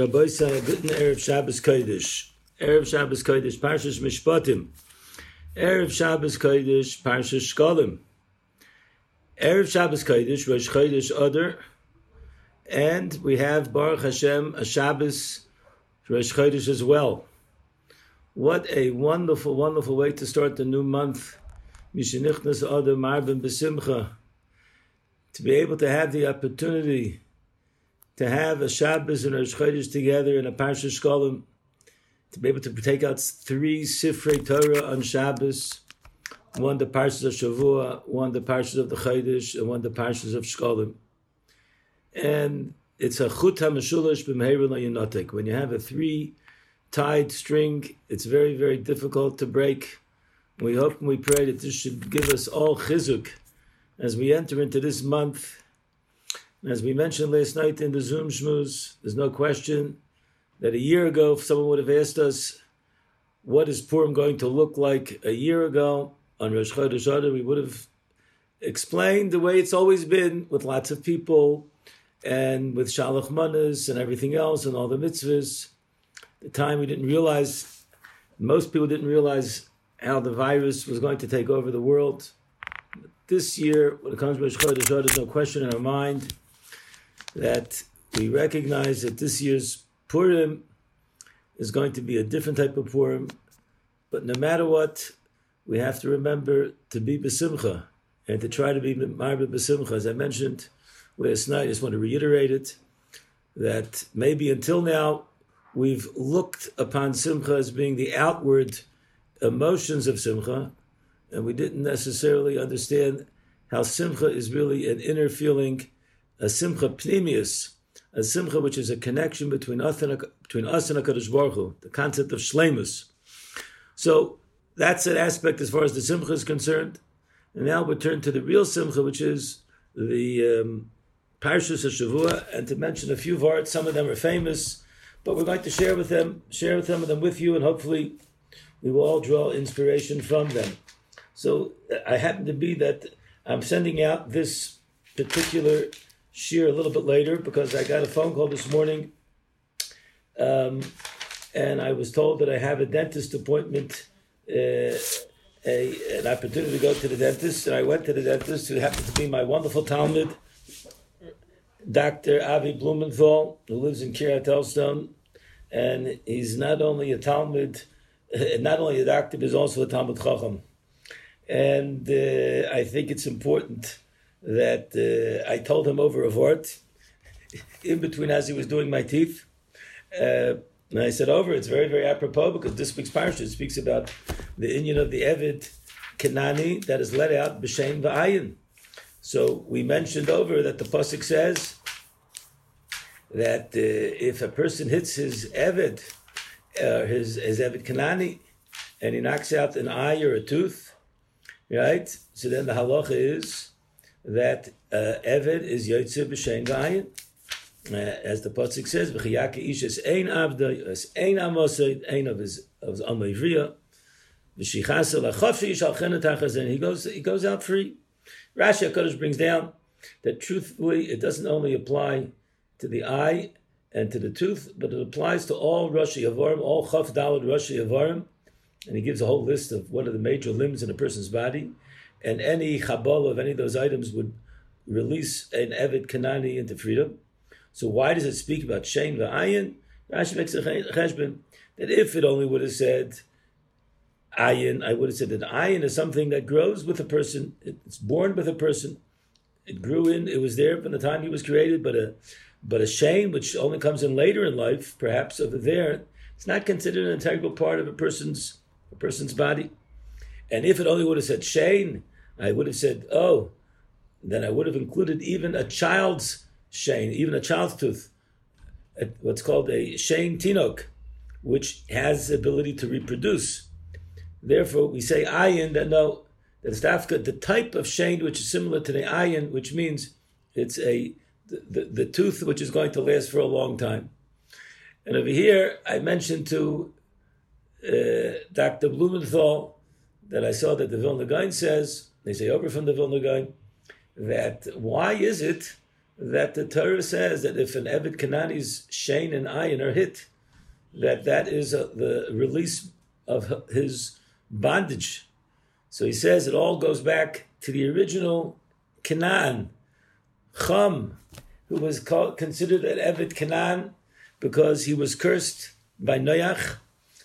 Rabbi say guten Erev Shabbos Kodesh. Erev Shabbos Kodesh, Parshas Mishpatim. Erev Shabbos Kodesh, Parshas Shkolim. Erev Shabbos Kodesh, Rosh Chodesh Adar. And we have Baruch Hashem, a Shabbos Rosh Chodesh as well. What a wonderful, wonderful way to start the new month. Mishenichnas Adar Marbin Besimcha. To be able to have the opportunity to have a Shabbos and a Chodesh together in a Parsha Shkolim, to be able to take out three Sifrei Torah on Shabbos, one the Parshas of Shavua, one the Parshas of the Chodesh, and one the Parshas of Shkolim. And it's a Chut HaMeshulish B'mheirun Yinotek. When you have a three-tied string, it's very, very difficult to break. We hope and we pray that this should give us all chizuk as we enter into this month as we mentioned last night in the Zoom schmooze, there's no question that a year ago, if someone would have asked us, what is Purim going to look like a year ago on Rosh Chodesh Adar, we would have explained the way it's always been with lots of people and with Shalach Manas and everything else and all the mitzvahs. The time we didn't realize, most people didn't realize how the virus was going to take over the world. This year, when it comes to Rosh Chodesh Adar, there's no question in our mind that we recognize that this year's Purim is going to be a different type of Purim, but no matter what, we have to remember to be besimcha and to try to be marba besimcha. As I mentioned last night, I just want to reiterate it that maybe until now we've looked upon simcha as being the outward emotions of simcha, and we didn't necessarily understand how simcha is really an inner feeling a simcha pnimius, a simcha which is a connection between us and, between us and HaKadosh Baruch Hu, the concept of shlemus. So that's an aspect as far as the simcha is concerned. And now we turn to the real simcha, which is the um, Parshas of Shavua, and to mention a few varts. Some of them are famous, but we're going to share with them, share with some of them with you, and hopefully we will all draw inspiration from them. So I happen to be that I'm sending out this particular share a little bit later because I got a phone call this morning, um, and I was told that I have a dentist appointment, uh, a, an opportunity to go to the dentist, and I went to the dentist who happened to be my wonderful Talmud, Dr. Avi Blumenthal, who lives in Kiryat Elstone, and he's not only a Talmud, not only a doctor, but he's also a Talmud Chacham. And uh, I think it's important that uh, I told him over a word in between as he was doing my teeth. Uh, and I said over, it's very, very apropos because this week's parsha speaks about the Indian of the Evid Kenani that is let out b'shem v'ayin. So we mentioned over that the pasuk says that uh, if a person hits his Evid, uh, his, his Evid Kenani, and he knocks out an eye or a tooth, right? So then the halacha is that uh, Eved is Yotze b'Shein V'ayin. Uh, as the Pasuk says, "V'chiyake ish es ein avda, es ein amosed, ein of his of his amayvriya, v'shichasa lachafshi yishal chenet and he goes he goes out free. Rashi Hakadosh brings down that truthfully it doesn't only apply to the eye and to the tooth, but it applies to all Rashi Yavarim, all Chaf Dalad Rashi Yavarim, and he gives a whole list of what are the major limbs in a person's body and any chabal of any of those items would release an Evid Kanani into freedom. So why does it speak about Shein v'ayin? Rashi makes a cheshbon that if it only would have said ayin, I would have said that ayin is something that grows with a person. It's born with a person. It grew in. It was there from the time he was created. But a but a shame, which only comes in later in life, perhaps over there, it's not considered an integral part of a person's a person's body. And if it only would have said shame, I would have said, oh, then I would have included even a child's shane, even a child's tooth, what's called a shane tinok, which has the ability to reproduce. Therefore, we say ayin that no, that is dafka, the type of shane which is similar to the ayin, which means it's a the, the, the, tooth which is going to last for a long time. And over here, I mentioned to uh, Dr. Blumenthal that I saw that the Vilna Gaon says they say over from the Vilna Gaon that why is it that the Torah says that if an Eved Kanani's Shane and Ayin are hit, that that is a, the release of his bondage. So he says it all goes back to the original Canaan, Chum, who was called, considered an Eved Canaan because he was cursed by Noach.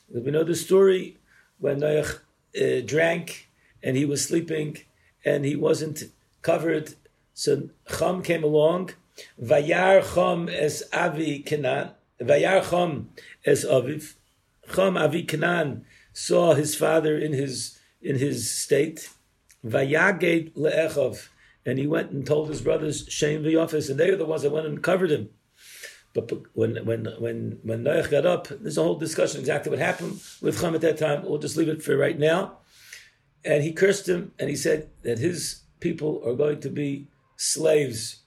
We know the story when Noach uh, drank and he was sleeping and he wasn't covered. So Chum came along. Vayar Chum es Avi Canaan. Vayar Chum es Aviv. Chum Avi Canaan saw his father in his in his state. Vayaged le'echov, and he went and told his brothers Shem v'Yofis, and they are the ones that went and covered him. But when when when when Noach got up, there's a whole discussion exactly what happened with Chum at that time. We'll just leave it for right now. And he cursed him, and he said that his people are going to be slaves.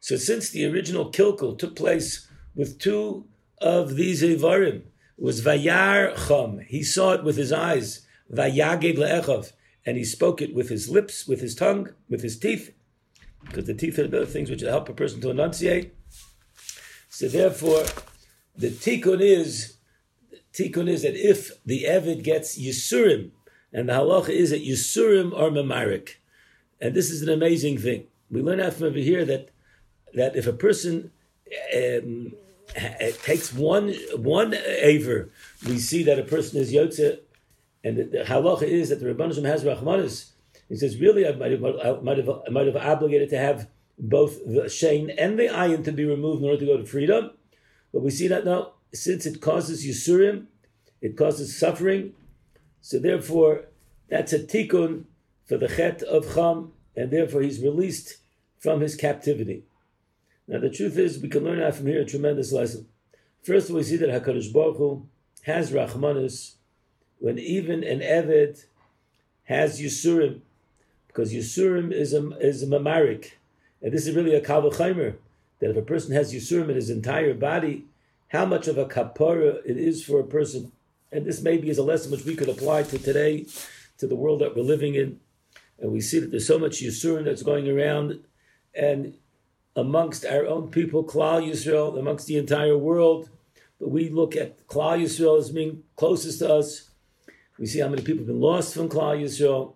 So since the original kilkel took place with two of these Ivarim, was Vayar Chum. He saw it with his eyes. Vayaged le'echov. And he spoke it with his lips, with his tongue, with his teeth. Because the teeth are the things which help a person to enunciate. So therefore, the tikkun is, tikkun is that if the Evid gets Yisurim, and the halacha is that Yisurim are Mamarik. And this is an amazing thing. We learn out from over here that, that if a person um, takes one one aver, we see that a person is yotze, and the, the halacha is that the Rebbeinu has rachmanis. He says, really, I might have, I might have, I might have obligated to have both the shane and the ayin to be removed in order to go to freedom. But we see that now, since it causes yisurim, it causes suffering. So therefore, that's a tikkun for the chet of Cham, and therefore he's released from his captivity. Now, the truth is, we can learn out from here a tremendous lesson. First, we see that Hakadosh Baruch Hu has Rachmanis when even an Eved has Yusurim, because Yusurim is a is a mamarik, and this is really a kavachaymer that if a person has Yusurim in his entire body, how much of a kapara it is for a person, and this maybe is a lesson which we could apply to today, to the world that we're living in, and we see that there's so much Yusurim that's going around, and amongst our own people, Klal Yisrael, amongst the entire world. But we look at Klal Yisrael as being closest to us. We see how many people have been lost from Klal Yisrael.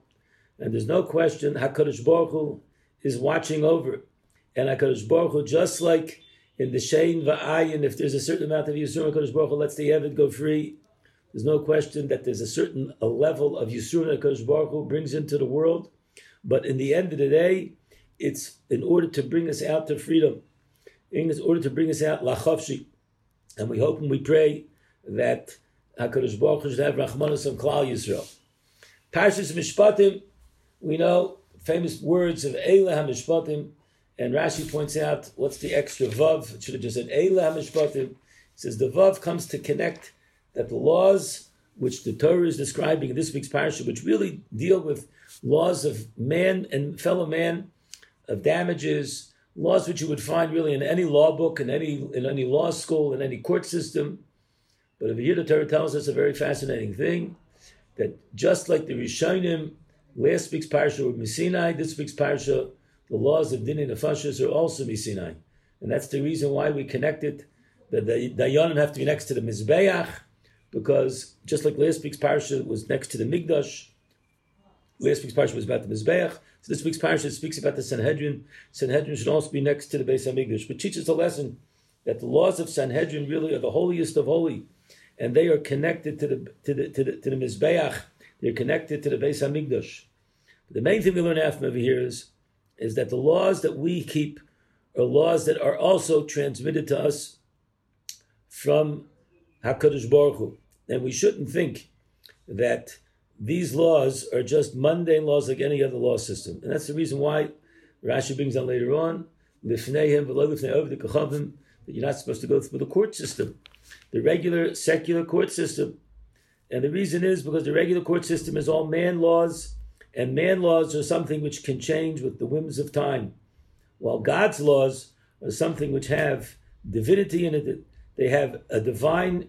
And there's no question HaKadosh Baruch Hu is watching over. And HaKadosh Baruch Hu, just like in the Shein Va'ayin, if there's a certain amount of Yisroel, HaKadosh Baruch Hu lets the Evid go free. There's no question that there's a certain a level of Yisroel HaKadosh Baruch Hu brings into the world. But in the end of the day, it's in order to bring us out to freedom, in order to bring us out lachavshi. And we hope and we pray that HaKadosh Baruch Hu should have Rachmanis on Klal Yisrael. Parshas Mishpatim, we know famous words of Eila HaMishpatim, and Rashi points out what's the extra vav. It should have just said Eila HaMishpatim. He says the vav comes to connect that the laws which the Torah is describing in this week's parasha, which really deal with laws of man and fellow man, of damages, laws which you would find really in any law book, in any in any law school, in any court system. But over here, the Torah tells us a very fascinating thing that just like the Rishonim, last week's parsha were Misinai, this week's parsha, the laws of Dini Nefashis are also Misinai. And that's the reason why we connected that the Dayanim have to be next to the Mizbeach, because just like last week's parsha was next to the Migdash, last week's parsha was about the Mizbeach, so this week's parasha speaks about the Sanhedrin. Sanhedrin should also be next to the Beis Hamikdash, which teaches a lesson that the laws of Sanhedrin really are the holiest of holy, and they are connected to the to the to the, to the Mizbeach. They're connected to the Beis Hamikdash. The main thing we learn after over here is is that the laws that we keep are laws that are also transmitted to us from Hakadosh Baruch Hu, and we shouldn't think that these laws are just mundane laws like any other law system. And that's the reason why Rashi brings on later on, that you're not supposed to go through the court system, the regular secular court system. And the reason is because the regular court system is all man laws, and man laws are something which can change with the whims of time, while God's laws are something which have divinity in it. They have a divine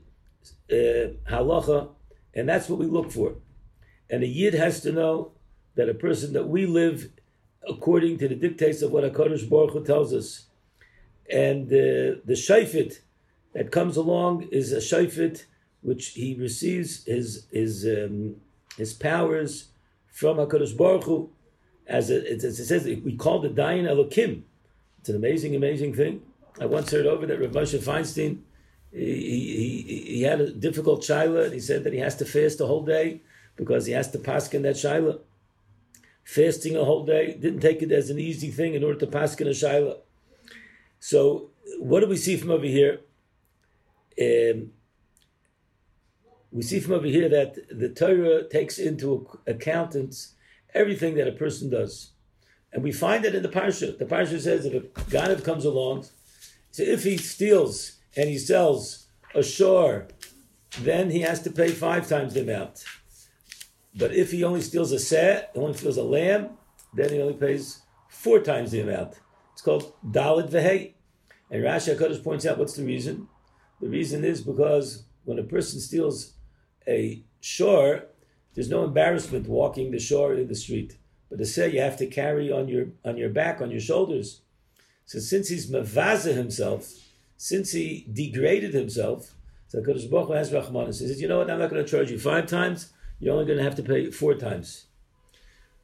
uh, halacha, and that's what we look for. And a yid has to know that a person that we live according to the dictates of what HaKadosh Baruch Hu tells us. And uh, the shayfit that comes along is a shayfit which he receives his his um, his powers from Hakadosh Baruch Hu. As it, it, it says, we call it Dayan Elokim. It's an amazing, amazing thing. I once heard over that Rav Moshe Feinstein, he, he, he had a difficult shaila, and he said that he has to fast the whole day because he has to paskin that shaila. Fasting a whole day didn't take it as an easy thing in order to paskin a shaila. So, what do we see from over here? Um, we see from over here that the Torah takes into account everything that a person does. And we find it in the Parsha. The Parsha says if a Ganav comes along, so if he steals and he sells a shore, then he has to pay five times the amount. But if he only steals a set, only steals a lamb, then he only pays four times the amount. It's called Dalit Vehei. And Rashi HaKadosh points out what's the reason? The reason is because when a person steals a shore, there's no embarrassment walking the shore in the street. But to say you have to carry on your on your back, on your shoulders. So since he's mavaza himself, since he degraded himself, so Kodesh Baruch Hu has Rahman and says, you know what, I'm not going to charge you five times, you're only going to have to pay four times.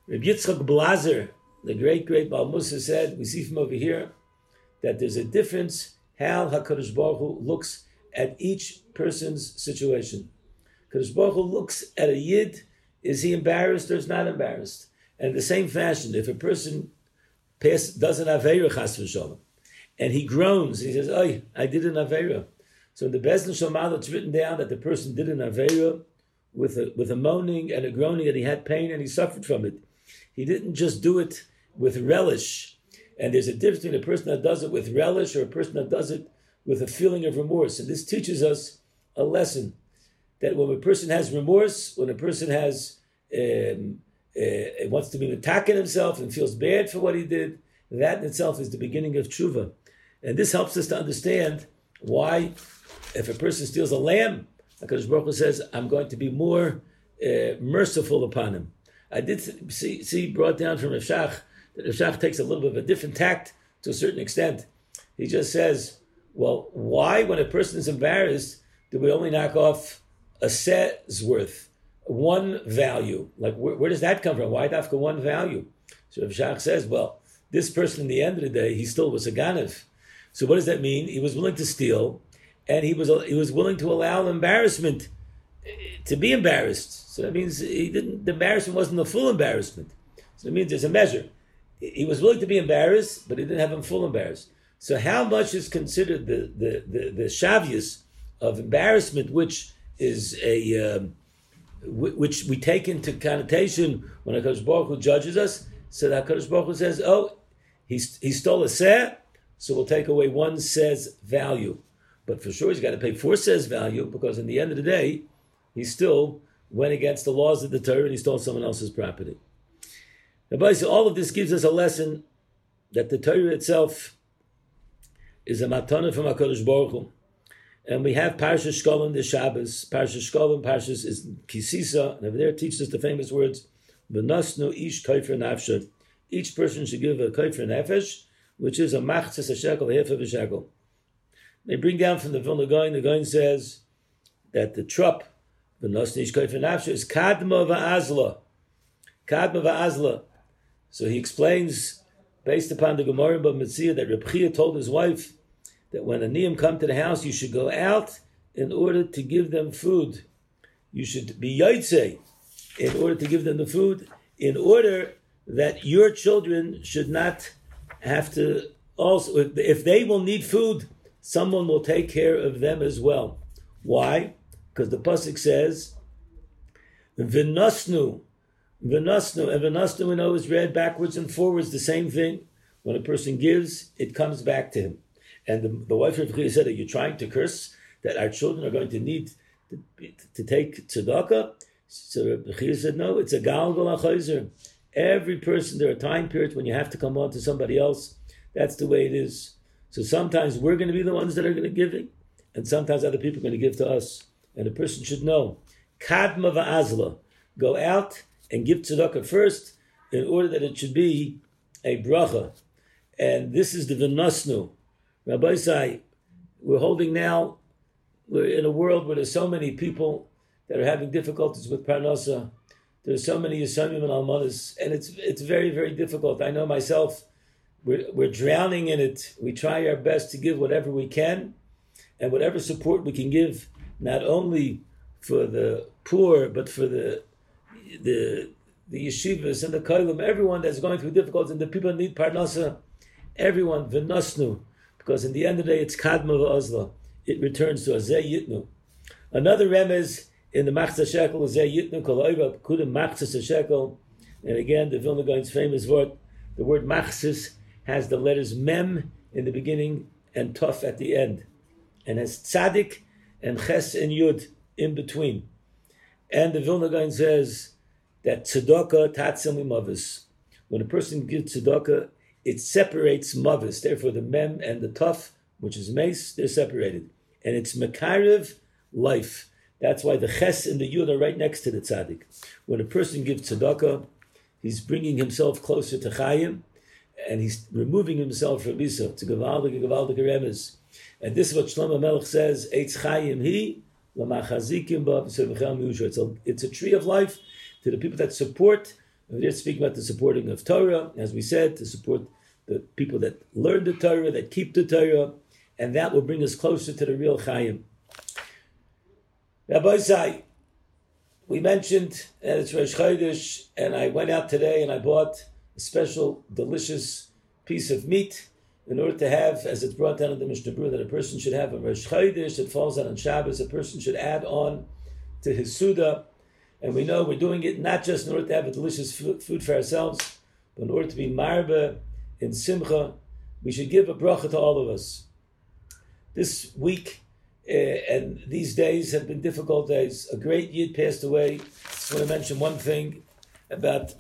Rabbi Yitzchak Blazer, the great, great Baal Mussar said, we see from over here, that there's a difference how HaKadosh Baruch Hu looks at each person's situation. Because Baruch Hu looks at a yid, is he embarrassed or is not embarrassed? And in the same fashion, if a person pass, does an Aveira Chas v'shalom, and he groans, he says, Oh, I did an Aveira. So in the Bezdin Shomad, it's written down that the person did an Aveira with a, with a moaning and a groaning, and he had pain and he suffered from it. He didn't just do it with relish. And there's a difference between a person that does it with relish or a person that does it with a feeling of remorse. And this teaches us a lesson that when a person has remorse, when a person has um, uh, wants to be attacking himself and feels bad for what he did, that in itself is the beginning of tshuva. And this helps us to understand why, if a person steals a lamb, Hakadosh Baruch Hu says, "I'm going to be more uh, merciful upon him." I did see, see brought down from Rav that Rav takes a little bit of a different tact to a certain extent. He just says, "Well, why, when a person is embarrassed, do we only knock off?" A set's worth, one value. Like, where, where does that come from? Why dafka one value? So if Shach says, well, this person in the end of the day, he still was a ganav. So what does that mean? He was willing to steal, and he was he was willing to allow embarrassment eh, to be embarrassed. So that means he didn't. The embarrassment wasn't the full embarrassment. So it means there's a measure. He was willing to be embarrassed, but he didn't have him full embarrassed. So how much is considered the the the, the shavius of embarrassment, which is a um, which we take into connotation when Hakadosh Baruch Hu judges us. So that Hakadosh Baruch Hu says, "Oh, he he stole a seh, so we'll take away one seh's value." But for sure, he's got to pay four seh's value because in the end of the day, he still went against the laws of the Torah and he stole someone else's property. Now, basically, all of this gives us a lesson that the Torah itself is a matana from Hakadosh Baruch Hu. And we have Parshas Shkolim, the Shabbos. Parshas Shkolim, Parshas is Kisisa, and over there teaches us the famous words, V'nosnu ish koifer nafshet. Each person should give a koifer nefesh, which is a machzes a shekel, half of a shekel. They bring down from the Vilna Gaon, the Gaon says that the trup, V'nosnu ish koifer nafshet, is kadma va'azla. Kadma va'azla. So he explains, based upon the Gemara of Mitzvah, that Reb Chia told his wife, that when a come to the house, you should go out in order to give them food. You should be yaitse in order to give them the food, in order that your children should not have to also, if they will need food, someone will take care of them as well. Why? Because the pasuk says, "V'nosnu, v'nosnu," and v'nosnu we know is read backwards and forwards, the same thing. When a person gives, it comes back to him. And the, the wife of Chia said, Are you trying to curse that our children are going to need to, to take tzedakah? So Chia said, No, it's a galgal achayzer. Every person, there are time periods when you have to come on to somebody else. That's the way it is. So sometimes we're going to be the ones that are going to give it, and sometimes other people are going to give to us. And a person should know, kadma va'azla, go out and give tzedakah first, in order that it should be a bracha. And this is the Vinasnu. Rabbi Sai, we're holding now, we're in a world where there's so many people that are having difficulties with Parnasa. There's so many Yisomim and Almanas, and it's it's very, very difficult. I know myself, we're, we're drowning in it. We try our best to give whatever we can, and whatever support we can give, not only for the poor, but for the the the yeshivas and the koilim, everyone that's going through difficulties, and the people need parnasa, everyone v'nasnu, because in the end of the day, it's kadma v'ozla. It returns to azeh yitnu. Another remez in the machzah shekel azeh yitnu kol oiva kudim shekel, and again the Vilna Gaon's famous word, the word machzis has the letters mem in the beginning and tof at the end, and has tzadik and ches and yud in between. And the Vilna Gaon says that tzedakah tatzim mavis. When a person gives tzedakah, it separates mavis. Therefore, the mem and the tough, which is mace, they're separated, and it's makarev life. That's why the ches and the yud are right next to the tzaddik. When a person gives tzedakah, he's bringing himself closer to chayim, and he's removing himself from isa to gavaldik gavaldik remes. And this is what Shlomo Melech says: Eitz chayim he it's a, it's a tree of life to the people that support. We're speaking about the supporting of Torah, as we said, to support the people that learn the Torah, that keep the Torah, and that will bring us closer to the real Chaim. Rabbi Zai, we mentioned that it's Rosh Chodesh, and I went out today and I bought a special, delicious piece of meat in order to have, as it's brought down in the Mishnah Berurah, that a person should have a Rosh Chodesh that falls out on Shabbos, a person should add on to his Suda. And we know we're doing it not just in order to have a delicious food for ourselves, but in order to be marba in Simcha. We should give a bracha to all of us. This week uh, and these days have been difficult days. A great Yid passed away. I just want to mention one thing about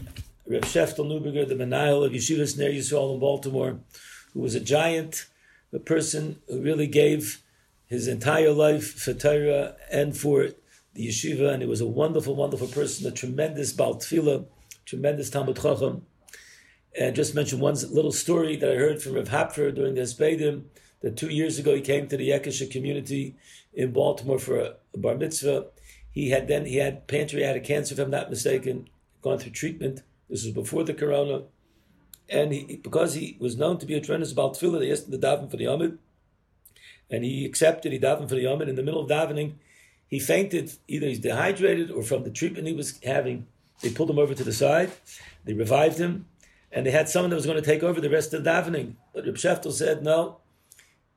Rav Sheftel Neuberger, the Menahel of Yeshivas Ner Yisrael in Baltimore who was a giant, a person who really gave his entire life for Torah and for the yeshiva, and he was a wonderful, wonderful person, a tremendous Baal Tefillah, tremendous Talmud Chacham. And just mention one little story that I heard from Rav Hopfer during the Hespedim, that two years ago he came to the Yekisha community in Baltimore for a, a bar mitzvah. He had then, he had pancreatic cancer, if I'm not mistaken, gone through treatment. This was before the corona and he, because he was known to be a tremendous about tefillah, they asked him to daven for the Yomid, and he accepted. He davened for the Yomid. In the middle of davening, he fainted. Either he's dehydrated or from the treatment he was having. They pulled him over to the side. They revived him, and they had someone that was going to take over the rest of the davening. But Reb Sheftel said no.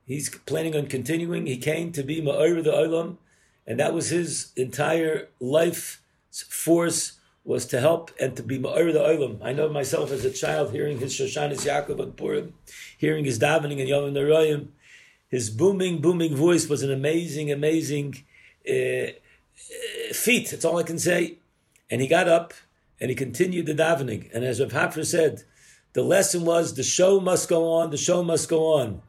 He's planning on continuing. He came to be Ma'ir the Olam, and that was his entire life force was to help and to be Ma'ir the Olam. I know myself as a child hearing his Shoshanis Yaakov and Purim, hearing his davening in Yom Narayim, his booming, booming voice was an amazing, amazing uh, feat. That's all I can say. And he got up and he continued the davening. And as Rav Hopfer said, the lesson was the show must go on, the show must go on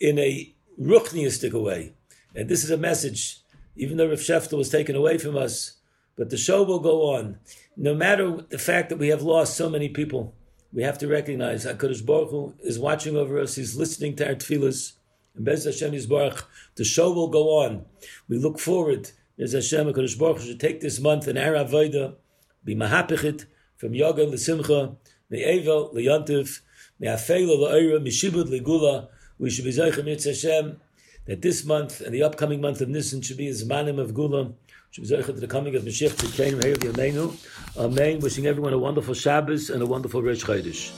in a ruchniistic way. And this is a message, even though Rav Sheftel was taken away from us, but the show will go on no matter the fact that we have lost so many people, we have to recognize HaKadosh Baruch Hu is watching over us. He's listening to our tefillahs. And Bez Hashem Yisbarach, the show will go on. We look forward. Bez Hashem, HaKadosh Baruch Hu should take this month in Our Avodah, be mahapichit, from Yoga L'Simcha, Me'evel L'Yantiv, Me'afeila L'Oira, Mishibud L'Gula. We should be Zeichem Hashem, that this month and the upcoming month of Nisan should be a Zmanim of Gula, should be zeichem to the coming of Mashiach to Kain Meir. Amen. Wishing everyone a wonderful Shabbos and a wonderful Rosh Chodesh.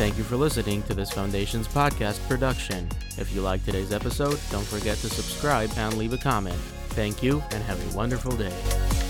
Thank you for listening to this Foundation's podcast production. If you like today's episode, don't forget to subscribe and leave a comment. Thank you and have a wonderful day.